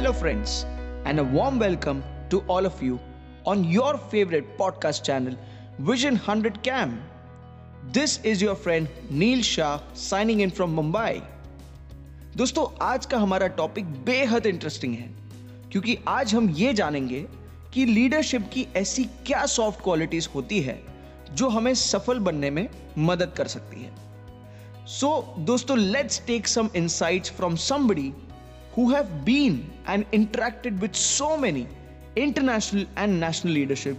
Hello friends and a warm welcome to all of you on your favourite podcast channel vision hundred cam this is your friend Neil Shah signing in from Mumbai दोस्तों आज का हमारा topic बेहद interesting है क्योंकि आज हम ये जानेंगे कि लीडरशिप की ऐसी क्या सॉफ्ट क्वालिटीज होती है जो हमें सफल बनने में मदद कर सकती है। सो so, दोस्तों let's take some insights from somebody who have been and interacted with so many international and national leadership.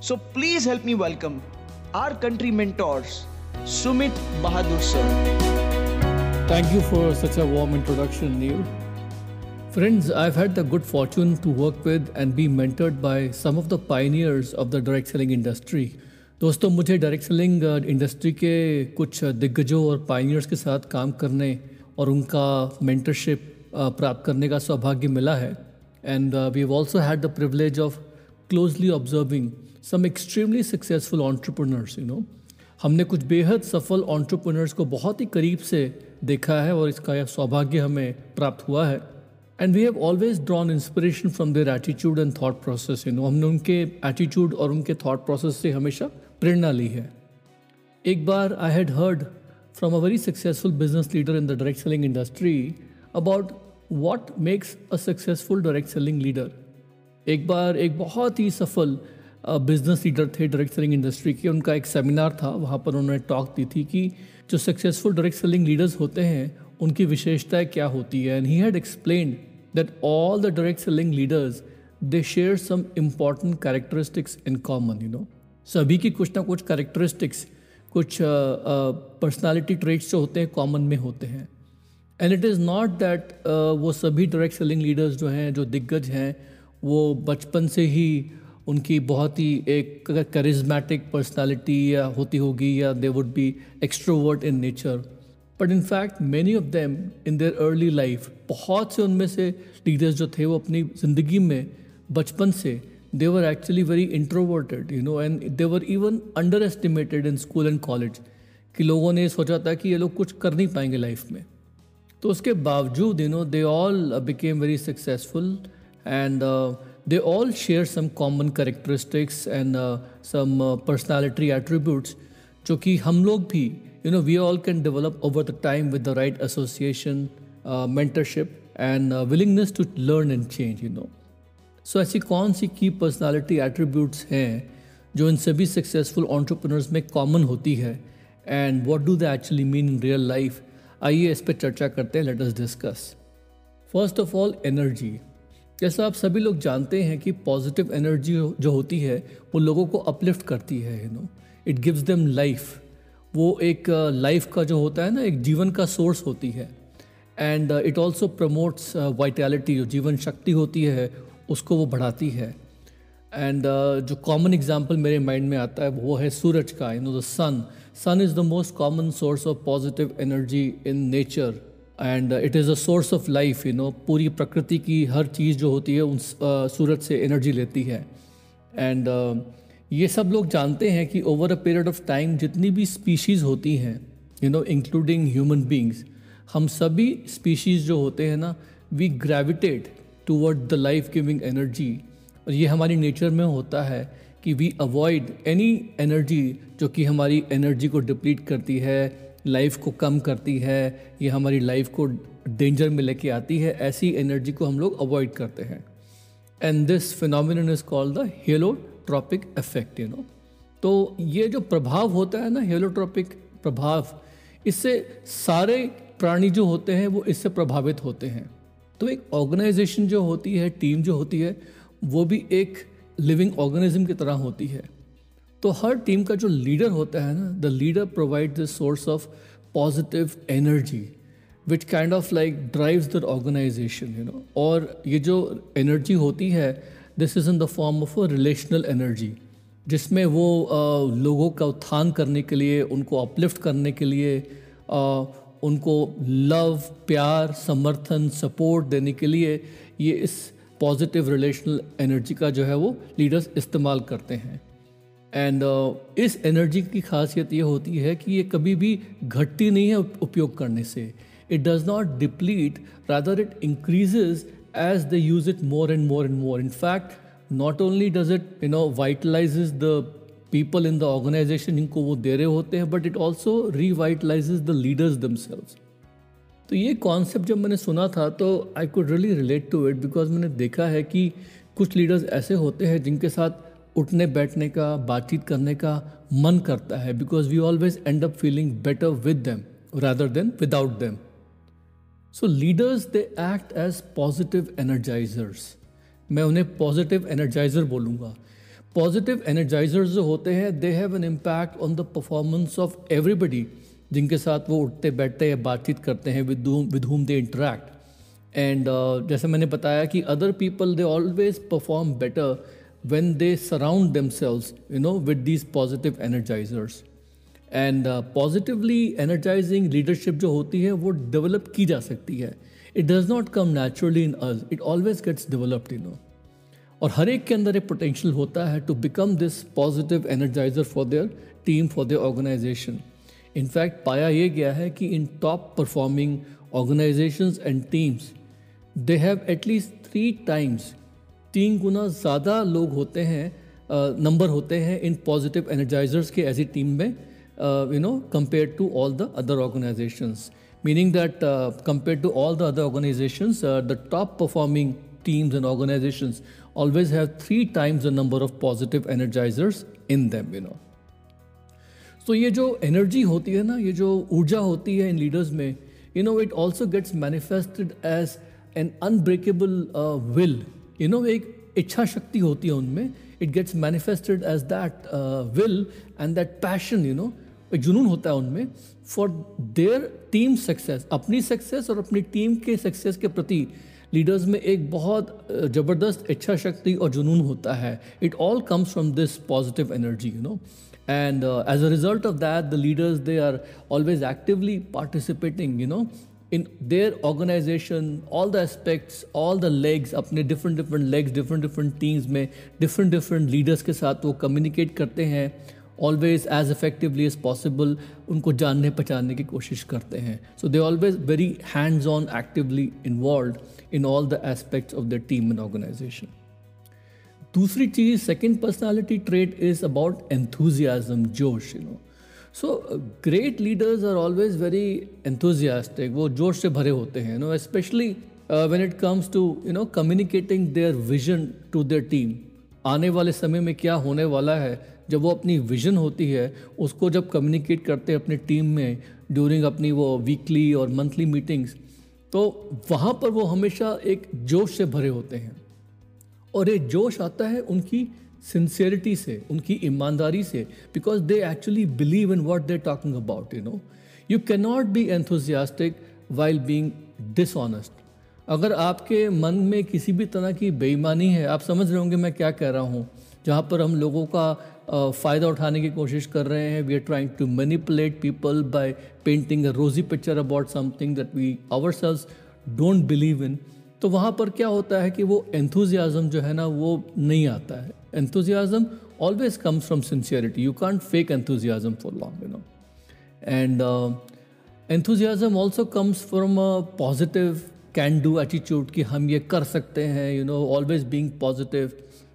So please help me welcome our country mentors, Sumit Bahadur sir. Thank you for such a warm introduction, Neil. Friends, I've had the good fortune to work with and be mentored by some of the pioneers of the direct selling industry. दोस्तों मुझे direct selling industry के कुछ दिग्गजों और Pioneers के साथ काम करने और उनका मेंटरशिप प्राप्त करने का सौभाग्य मिला है। And we also had the privilege of closely observing some extremely successful entrepreneurs you know हमने कुछ बेहद सफल ऑन्टरप्रनर्स को बहुत ही करीब से देखा है और इसका यह सौभाग्य हमें प्राप्त हुआ है। And we have always drawn inspiration from their attitude and thought process you know हमने उनके एटीट्यूड और उनके थॉट प्रोसेस से हमेशा प्रेरणा ली है। एक बार I had heard from a very successful business leader in the direct selling industry about what makes a successful direct selling leader एक बार एक बहुत ही सफल बिज़नेस लीडर थे डायरेक्ट सेलिंग इंडस्ट्री के। उनका एक सेमिनार था, वहाँ पर उन्होंने टॉक दी थी कि जो सक्सेसफुल डायरेक्ट सेलिंग लीडर्स होते हैं, उनकी विशेषताएँ क्या होती है? And he had explained that all the direct selling leaders they share some important characteristics in common you know सभी की कुछ ना कुछ कैरेक्टरिस्टिक्स कुछ पर्सनालिटी ट्रेट्स जो होते हैं कॉमन में होते हैं। And it is not that वो सभी डायरेक्ट सेलिंग लीडर्स जो हैं, जो दिग्गज हैं, वो बचपन से ही उनकी बहुत ही एक करिज्मेटिक पर्सनालिटी या होती होगी या they would be extrovert in nature but in fact many of them in their early life बहुत से उनमें से लीडर्स जो थे वो अपनी ज़िंदगी में बचपन से, they were actually very introverted, you know, and they were even underestimated in school and college कि लोगों ने सोचा था कि ये लोग कुछ कर नहीं पाएँगे लाइफ में। तो उसके बावजूद you know they all became very successful and they all share some common characteristics and some personality attributes जो कि हम लोग भी you know we all can develop over the time with the right association mentorship and willingness to learn and change you know so ऐसी कौन सी की personality attributes हैं जो इन सभी सक्सेसफुल ऑन्टरप्रनर्स में कॉमन होती है? And what do they actually mean in real life आइए इस पर चर्चा करते हैं let us discuss first of all energy जैसा आप सभी लोग जानते हैं कि पॉजिटिव एनर्जी जो होती है वो लोगों को अपलिफ्ट करती है you know it gives them life वो एक लाइफ uh, का जो होता है ना एक जीवन का सोर्स होती है. And it also promotes vitality जो जीवन शक्ति होती है उसको वो बढ़ाती है. एंड uh, जो कॉमन एग्ज़ाम्पल मेरे माइंड में आता है वो है सूरज का you know the sun sun is the most common source of positive energy in nature and it is a source of life you know पूरी प्रकृति की हर चीज़ जो होती है उन uh, सूरज से एनर्जी लेती है. एंड uh, ये सब लोग जानते हैं कि over a period of time जितनी भी स्पीशीज़ होती हैं you know including human beings हम सभी स्पीशीज़ जो होते हैं ना we gravitate toward the life giving energy और ये हमारी नेचर में होता है कि वी अवॉइड एनी एनर्जी जो कि हमारी एनर्जी को डिप्लीट करती है लाइफ को कम करती है, ये हमारी लाइफ को डेंजर में लेके आती है, ऐसी एनर्जी को हम लोग अवॉइड करते हैं। And this phenomenon is called the heliotropic effect you know तो ये जो प्रभाव होता है ना हेलोट्रॉपिक प्रभाव, इससे सारे प्राणी जो होते हैं, वो इससे प्रभावित होते हैं। तो एक ऑर्गेनाइजेशन जो होती है टीम जो होती है वो भी एक लिविंग ऑर्गेनिज्म की तरह होती है। तो हर टीम का जो लीडर होता है ना the leader provide the source of positive energy which kind of like drives the organization you know और ये जो एनर्जी होती है this is in the form of a relational energy जिसमें वो आ, लोगों का उत्थान करने के लिए उनको अपलिफ्ट करने के लिए आ, उनको लव प्यार समर्थन सपोर्ट देने के लिए ये इस पॉजिटिव रिलेशनल एनर्जी का जो है वो लीडर्स इस्तेमाल करते हैं। एंड uh, इस एनर्जी की खासियत ये होती है कि ये कभी भी घटती नहीं है उपयोग करने से। It does not deplete rather it increase as the use it more and more and more in fact not only does it you know vitalise the people in the organisation इनको वो दे रहे होते हैं but it also revitalises the leaders them themselves तो ये concept जब मैंने सुना था तो I could really relate to it because मैंने देखा है कि कुछ लीडर्स ऐसे होते हैं जिनके साथ उठने बैठने का, बातचीत करने का मन करता है because we always end up feeling better with them rather than without them so leaders they act as positive energisers मैं उन्हें पॉजिटिव एनर्जाइजर बोलूँगा। पॉजिटिव एनर्जाइजर्स जो होते हैं they have an impact on the performance of everybody जिनके साथ वो उठते, बैठते या बातचीत करते हैं with with whom they interact and जैसे मैंने बताया कि other people they always perform better when they surround themselves, you know, with these positive energizers. And positively energizing leadership जो होती है, वो डेवलप की जा सकती है. It does not come naturally in us it always gets developed you know और हर एक के अंदर एक पोटेंशियल होता है to become this positive energizer for their team for their organization in fact पाया ये गया है कि in top performing organisations and teams they have at least three times तीन गुना ज़्यादा लोग होते हैं नंबर होते हैं इन पॉजिटिव एनर्जाइजर्स के एज ए टीम में you know compare to all the other organizations meaning that compare to all the other organizations the top performing teams and organizations always have three times the number of positive energizers in them you know तो ये जो energy होती है ना, ये जो ऊर्जा होती है इन लीडर्स में you know it also gets manifested as an unbreakable will you know एक इच्छा शक्ति होती है उनमें it gets manifested as that will and that passion you know एक जुनून होता है उनमें फॉर देयर टीम सक्सेस अपनी सक्सेस और अपनी टीम के सक्सेस के प्रति लीडर्स में एक बहुत ज़बरदस्त इच्छा शक्ति और जुनून होता है। It all comes from this positive energy you know and uh, as a result of that the leaders they are always actively participating you know in their organization all the aspects all the legs अपने different different legs different different teams में different different leaders के साथ वो communicate करते हैं always as effectively as possible उनको जानने पहचानने की कोशिश करते हैं so they always very hands on actively involved in all the aspects of their team and organization दूसरी चीज़ second personality trait is about enthusiasm जोश you know so great leaders are always very enthusiastic वो जोश से भरे होते हैं no specially when it comes to you know communicating their vision to their team आने वाले समय में क्या होने वाला है, जब वो अपनी विजन होती है, उसको जब कम्युनिकेट करते हैं अपनी टीम में ड्यूरिंग अपनी वो वीकली और मंथली मीटिंग्स तो वहाँ पर वो हमेशा एक जोश से भरे होते हैं। और ये जोश आता है उनकी सिंसियरिटी से, उनकी ईमानदारी से because they actually believe in what they talking about you know you can not be enthusiastic while being dishonest अगर आपके मन में किसी भी तरह की बेईमानी है, आप समझ रहे होंगे मैं क्या कह रहा हूँ। जहाँ पर हम लोगों का फ़ायदा उठाने की कोशिश कर रहे हैं we are trying to manipulate people by painting a rosy picture about something that we ourselves don't believe in तो वहाँ पर क्या होता है कि वो एंथुजियाज़म जो है ना, वो नहीं आता है। Enthusiasm always comes from sincerity you can't fake enthusiasm for long you know and enthusiasm also comes from positive can do attitude कि हम ये कर सकते हैं you know always being positive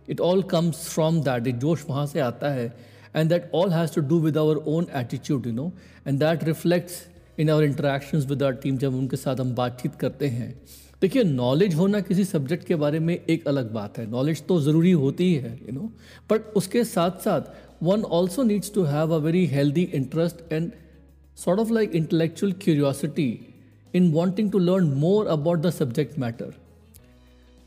it all comes from that it जोश वहाँ से आता है। And that all has to do with our own attitude you know and that reflects in our interactions with our team जब उनके साथ हम बातचीत करते हैं। देखिए नॉलेज होना किसी सब्जेक्ट के बारे में एक अलग बात है। नॉलेज तो ज़रूरी होती ही है यू नो बट उसके साथ साथ one also needs to have a very healthy interest and sort of like intellectual curiosity in wanting to learn more about the subject matter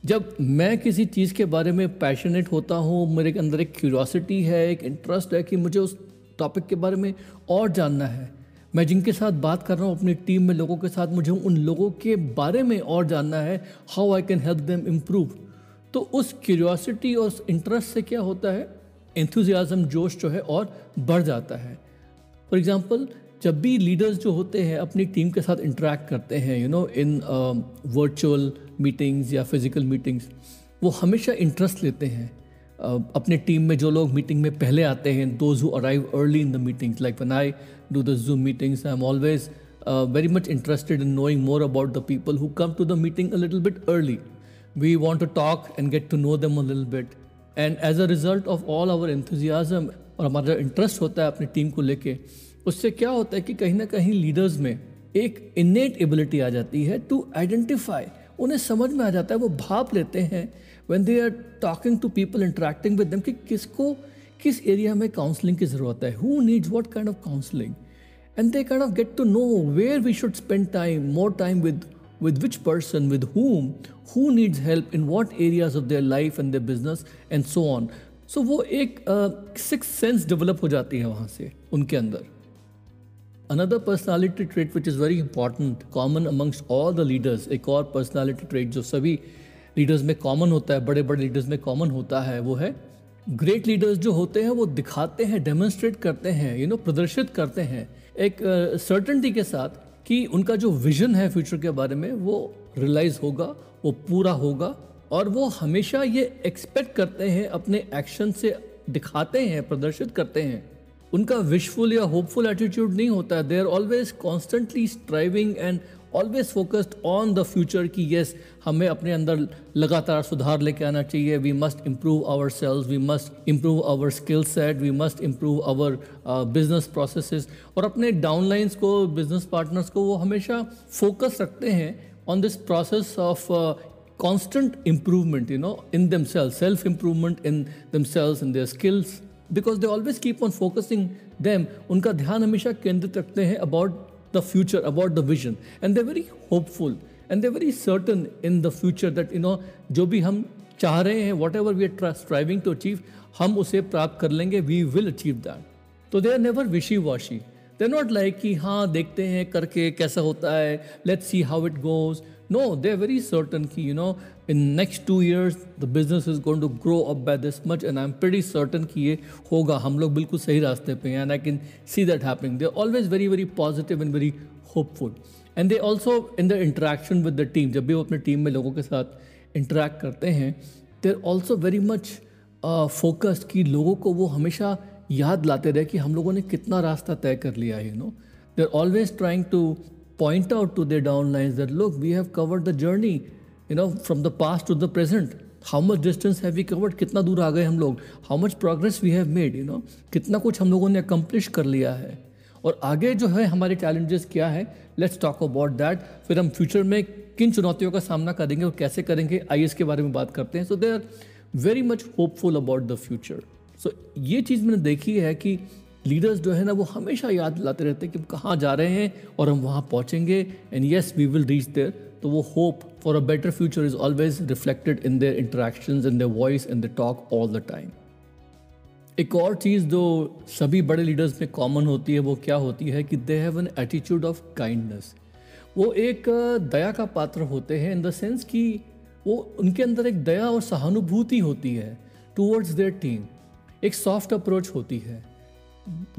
जब मैं किसी चीज़ के बारे में पैशनेट होता हूँ, मेरे अंदर एक क्यूरियोसिटी है, एक इंटरेस्ट है कि मुझे उस टॉपिक के बारे में और जानना है मैं जिनके साथ बात कर रहा हूँ, अपनी टीम में लोगों के साथ, मुझे उन लोगों के बारे में और जानना है how I can help them improve तो उस क्यूरियोसिटी और उस इंटरेस्ट से क्या होता है? एंथुजियाज़म जोश जो है और बढ़ जाता है। फॉर एग्ज़ाम्पल जब भी लीडर्स जो होते हैं, अपनी टीम के साथ इंटरेक्ट करते हैं you know in virtual meetings या फ़िज़िकल मीटिंग्स वो हमेशा इंटरेस्ट लेते हैं। अपने टीम में जो लोग मीटिंग में पहले आते हैं those who arrive early in the meetings like when I do the Zoom meetings I am always very much interested in knowing more about the people who come to the meeting a little bit early We want to talk and get to know them a little bit. And as a result of all our enthusiasm और हमारा जो interest होता है अपनी team को लेके, उससे क्या होता है कि कहीं ना कहीं लीडर्स में एक इन्नेट एबिलिटी आ जाती है टू आइडेंटिफाई उन्हें समझ में आ जाता है, वो भाप लेते हैं when they are talking to people interacting with them कि किसको, किस एरिया में काउंसलिंग की ज़रूरत है? Who needs what kind of counselling and they kind of get to know where we should spend time more time with with which person, with whom, who needs help in what areas of their life and their business and so on. So so, वो एक six sense develop हो जाती है वहाँ से उनके अंदर another personality trait which is very important common amongst all the leaders एक और पर्सनालिटी ट्रेट जो सभी लीडर्स में कॉमन होता है बड़े बड़े लीडर्स में कॉमन होता है वो है ग्रेट लीडर्स जो होते हैं वो दिखाते हैं डेमोन्स्ट्रेट करते हैं यू नो प्रदर्शित करते हैं एक सर्टनटी के साथ कि उनका जो विजन है फ्यूचर के बारे में, वो रियलाइज़ होगा, वो पूरा होगा और वो हमेशा ये एक्सपेक्ट करते हैं, अपने एक्शन से दिखाते हैं, प्रदर्शित करते हैं। उनका विशफुल या होपफुल एटीट्यूड नहीं होता। है they are always constantly striving and always focused on the future कि येस हमें अपने अंदर लगातार सुधार लेके आना चाहिए। We must improve our sales we must improve our skill set we must improve our business process और अपने डाउनलाइंस को बिज़नेस पार्टनर्स को वो हमेशा फोकस रखते हैं on this process of constant improvement, you know, in themselves, self improvement in themselves and their skills, because they always keep on focusing them. उनका ध्यान हमेशा केंद्रित रखते हैं about the future, about the vision, and they're very hopeful. And they're very certain in the future that you know जो भी हम चाह रहे हैं whatever we are striving to achieve हम उसे प्राप्त कर लेंगे वी विल अचीव दैट तो they are never wishy washy they not like कि हाँ देखते हैं करके कैसा होता है let's see how it goes No, they're very certain कि you know in next two years the business is going to grow up by this much and I'm pretty certain कि ये होगा हम लोग बिल्कुल सही रास्ते पे हैं and I can see that happening. They're always very very positive and very hopeful. And they also in the interaction with the team जब भी वो अपने टीम में लोगों के साथ interact करते हैं also very much uh, focused कि लोगों को वो हमेशा याद लाते रहे कि हम लोगों ने कितना रास्ता तय कर लिया है you know they are always trying to point out to their downlines that look, we have covered the journey, you know, from the past to the present. How much distance have we covered? कितना दूर आ गए हम लोग How much progress we have made, you know? कितना कुछ हम लोगों ने accomplish कर लिया है और आगे जो है हमारे challenges क्या है लेट्स टॉक अबाउट दैट फिर हम फ्यूचर में किन चुनौतियों का सामना करेंगे और कैसे करेंगे आइए इसके बारे में बात करते हैं so they are very much hopeful about the future so ये चीज़ मैंने देखी है कि लीडर्स जो है ना, वो हमेशा याद लाते रहते हैं कि हम कहाँ जा रहे हैं और हम वहाँ पहुँचेंगे। And yes we will reach there तो वो hope for a better future is always reflected in their interaction in their voice in the talk all the time एक और चीज़ जो सभी बड़े लीडर्स में कॉमन होती है, वो क्या होती है कि they have an attitude of kindness वो एक दया का पात्र होते हैं इन द सेंस कि वो उनके अंदर एक दया और सहानुभूति होती है टूवर्ड्स देयर टीम एक सॉफ्ट अप्रोच होती है।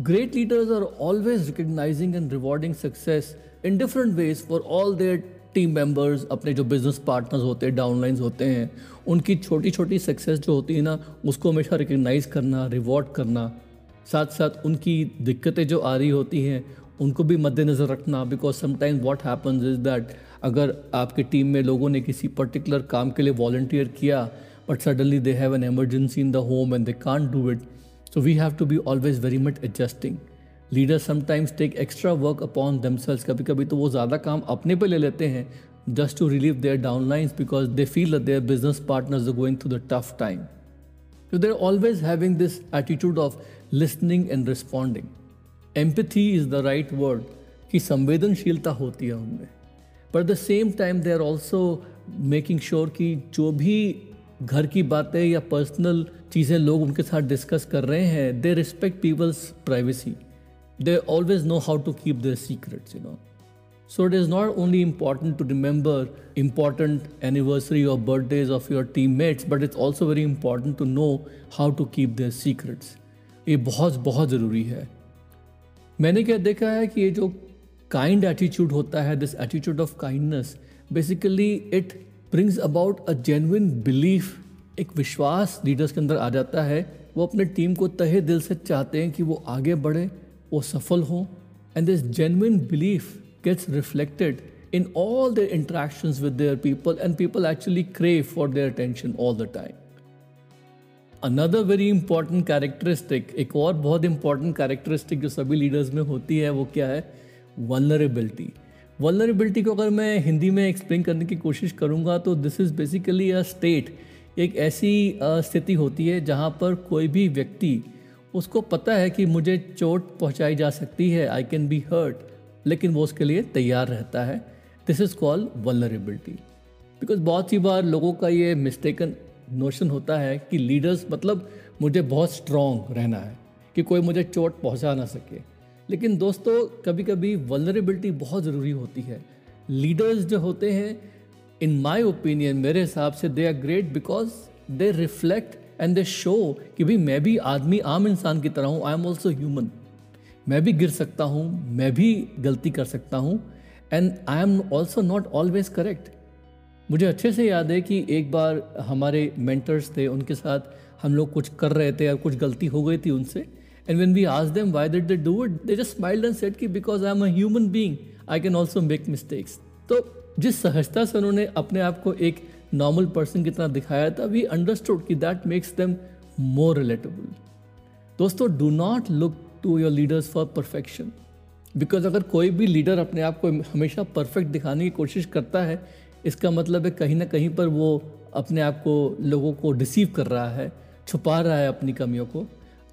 Great leaders are always recognizing and rewarding success in different ways for all their team members अपने जो बिज़नेस पार्टनर्स होते हैं डाउनलाइंस होते हैं, उनकी छोटी छोटी सक्सेस जो होती है ना, उसको हमेशा रिकग्नाइज करना रिवॉर्ड करना साथ साथ उनकी दिक्कतें जो आ रही होती हैं, उनको भी मद्देनज़र रखना because sometimes what happens is that अगर आपके टीम में लोगों ने किसी पर्टिकुलर काम के लिए वॉल्टियर किया but suddenly they have an emergency in the home and they can't do it So we have to be always very much adjusting. Leaders sometimes take extra work upon themselves. कभी कभी तो वो ज़्यादा काम अपने पे ले लेते हैं just to relieve their downlines because they feel that their business partners are going through the tough time. So they're always having this attitude of listening and responding. Empathy is the right word कि संवेदनशीलता होती है उनमें पर the same time they are also making sure कि जो भी घर की बातें या पर्सनल चीज़ें लोग उनके साथ डिस्कस कर रहे हैं they respect people's privacy they always know how to keep their secrets you know so it is not only important to remember important anniversary और birthdays of your team mates but it's also very important to know how to keep their secrets ये बहुत बहुत ज़रूरी है। मैंने क्या देखा है कि ये जो काइंड एटीट्यूड होता है this attitude of kindness basically it brings about a genuine belief एक विश्वास लीडर्स के अंदर आ जाता है। वो अपने टीम को तहे दिल से चाहते हैं कि वो आगे बढ़े वो सफल हो। And this genuine belief gets reflected in all their interactions with their people, and people actually crave for their attention all the time. Another very important characteristic एक और बहुत इंपॉर्टेंट कैरेक्टरिस्टिक जो सभी लीडर्स में होती है वो क्या है? वनरेबिलिटी वनरेबिलिटी को अगर मैं हिंदी में एक्सप्लेन करने की कोशिश करूँगा तो this is basically a state एक ऐसी स्थिति होती है जहाँ पर कोई भी व्यक्ति, उसको पता है कि मुझे चोट पहुँचाई जा सकती है आई कैन बी हर्ट लेकिन वो उसके लिए तैयार रहता है। This is called vulnerability because बहुत सी बार लोगों का ये मिस्टेकन नोशन होता है कि लीडर्स मतलब मुझे बहुत स्ट्रॉन्ग रहना है, कि कोई मुझे चोट पहुँचा ना सके। लेकिन दोस्तों कभी कभी वलरेबिलिटी बहुत ज़रूरी होती है। लीडर्स जो होते हैं इन माई ओपिनियन मेरे हिसाब से they are great because they reflect and they show कि भाई मैं भी आदमी, आम इंसान की तरह हूँ। आई एम ऑल्सो ह्यूमन मैं भी गिर सकता हूँ, मैं भी गलती कर सकता हूँ। And I am also not always correct मुझे अच्छे से याद है कि एक बार हमारे मेंटर्स थे, उनके साथ हम लोग कुछ कर रहे थे और कुछ गलती हो गई थी उनसे। एंड वेन वी आज them why did they do it they just smiled and said कि because I am human being I can also make mistakes तो जिस सहजता से उन्होंने अपने आप को एक नॉर्मल पर्सन की तरह दिखाया था वी अंडरस्टूड कि that makes them more relatable दोस्तों do not look to your leaders for perfection because अगर कोई भी लीडर अपने आप को हमेशा परफेक्ट दिखाने की कोशिश करता है, इसका मतलब है कहीं ना कहीं पर वो अपने आप को, लोगों को रिसीव कर रहा है, छुपा रहा है अपनी कमियों को।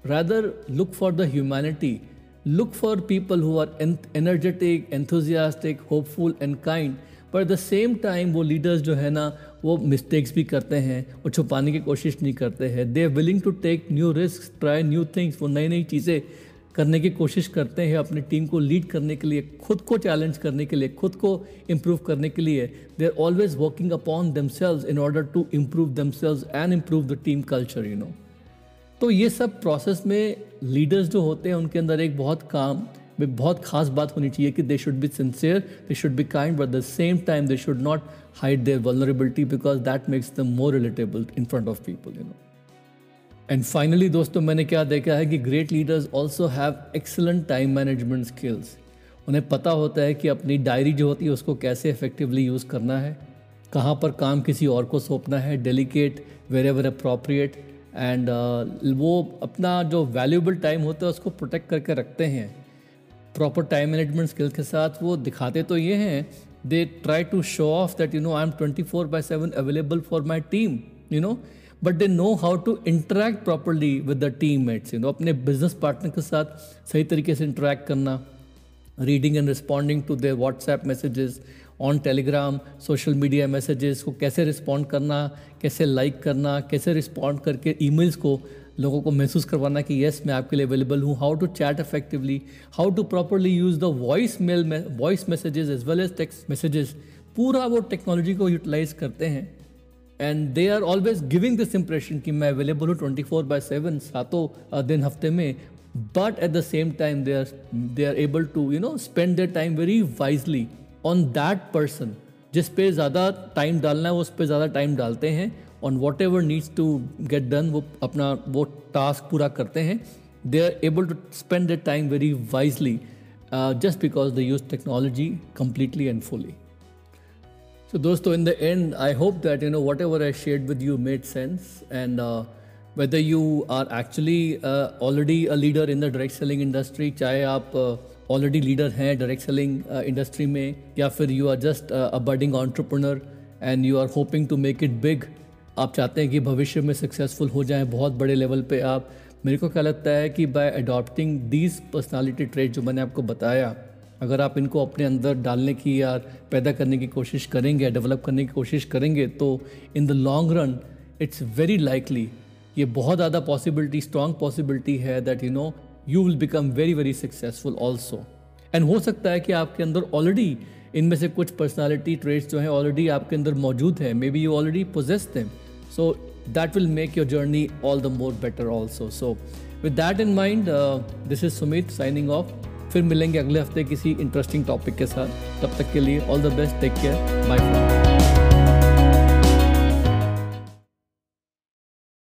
Rather look for the humanity look for people who are energetic enthusiastic hopeful and kind पर एट द सेम टाइम वो लीडर्स जो है ना, वो मिस्टेक्स भी करते हैं, वो छुपाने की कोशिश नहीं करते हैं. They willing to take new risk try new things वो नई नई चीज़ें करने की कोशिश करते हैं, अपनी टीम को लीड करने के लिए, खुद को चैलेंज करने के लिए, खुद को इम्प्रूव करने के लिए. They are always working upon themselves in order to improve themselves and improve the team culture you know तो ये सब प्रोसेस में लीडर्स जो होते हैं, उनके अंदर एक बहुत काम में बहुत खास बात होनी चाहिए कि they should be sincere they should be kind but the same time they should not hide their vulnerability because that makes the more relatable in front of people you know and finally दोस्तों, मैंने क्या देखा है कि great leaders also have excellent time management skills उन्हें पता होता है कि अपनी डायरी जो होती है, उसको कैसे इफेक्टिवली यूज़ करना है, कहाँ पर काम किसी और को सौंपना है delegate wherever appropriate and वो अपना जो वैल्यूबल टाइम होता है, उसको प्रोटेक्ट करके रखते हैं। प्रॉपर टाइम मैनेजमेंट स्किल्स के साथ वो दिखाते तो ये हैं। They try to show off that you know I am twenty four by seven available for my team you know but they know how to interact properly with the team mates you know अपने business partner के साथ सही तरीके से interact करना। Reading and responding to their WhatsApp messages on Telegram social media messages को कैसे respond करना, कैसे लाइक करना, कैसे रिस्पॉन्ड करके ईमेल्स को लोगों को महसूस करवाना कि यस मैं आपके लिए अवेलेबल हूँ। How to chat effectively how to properly use the voice mail voice messages as well as text messages पूरा वो टेक्नोलॉजी को यूटिलाइज करते हैं। And they are always giving this impression कि मैं अवेलेबल हूँ ट्वेंटी फोर बाई सेवन सातों दिन हफ़्ते में। But at the same time they are they are able to you know spend their time very wisely on that person जिस पे ज़्यादा टाइम डालना है वो उस पर ज़्यादा टाइम डालते हैं on whatever needs to get done वो अपना वो टास्क पूरा करते हैं they are able to spend the time very wisely just because the use technology completely and fully so दोस्तों in the end I hope that you know whatever I shared with you made sense and whether you are actually already a leader in the direct selling industry चाहे आप uh, already leader हैं direct selling industry में, या फिर you are just a budding entrepreneur and you are hoping to make it big आप चाहते हैं कि भविष्य में सक्सेसफुल हो जाएँ, बहुत बड़े लेवल पे आप। मेरे को क्या लगता है कि by adopting these personality trait जो मैंने आपको बताया, अगर आप इनको अपने अंदर डालने की या पैदा करने की कोशिश करेंगे डेवलप करने की कोशिश करेंगे तो in the long run it's very likely ये बहुत ज़्यादा पॉसिबिलिटी स्ट्रॉन्ग पॉसिबिलिटी है that you know you will become very very successful also and हो सकता है कि आपके अंदर ऑलरेडी इनमें से कुछ पर्सनैलिटी ट्रेड्स जो हैं ऑलरेडी आपके अंदर मौजूद है maybe you already possess them so that will make your journey all the more better also so with that in mind this is Sumit signing off फिर मिलेंगे अगले हफ़्ते किसी इंटरेस्टिंग टॉपिक के साथ. तब तक के लिए all the best take care bye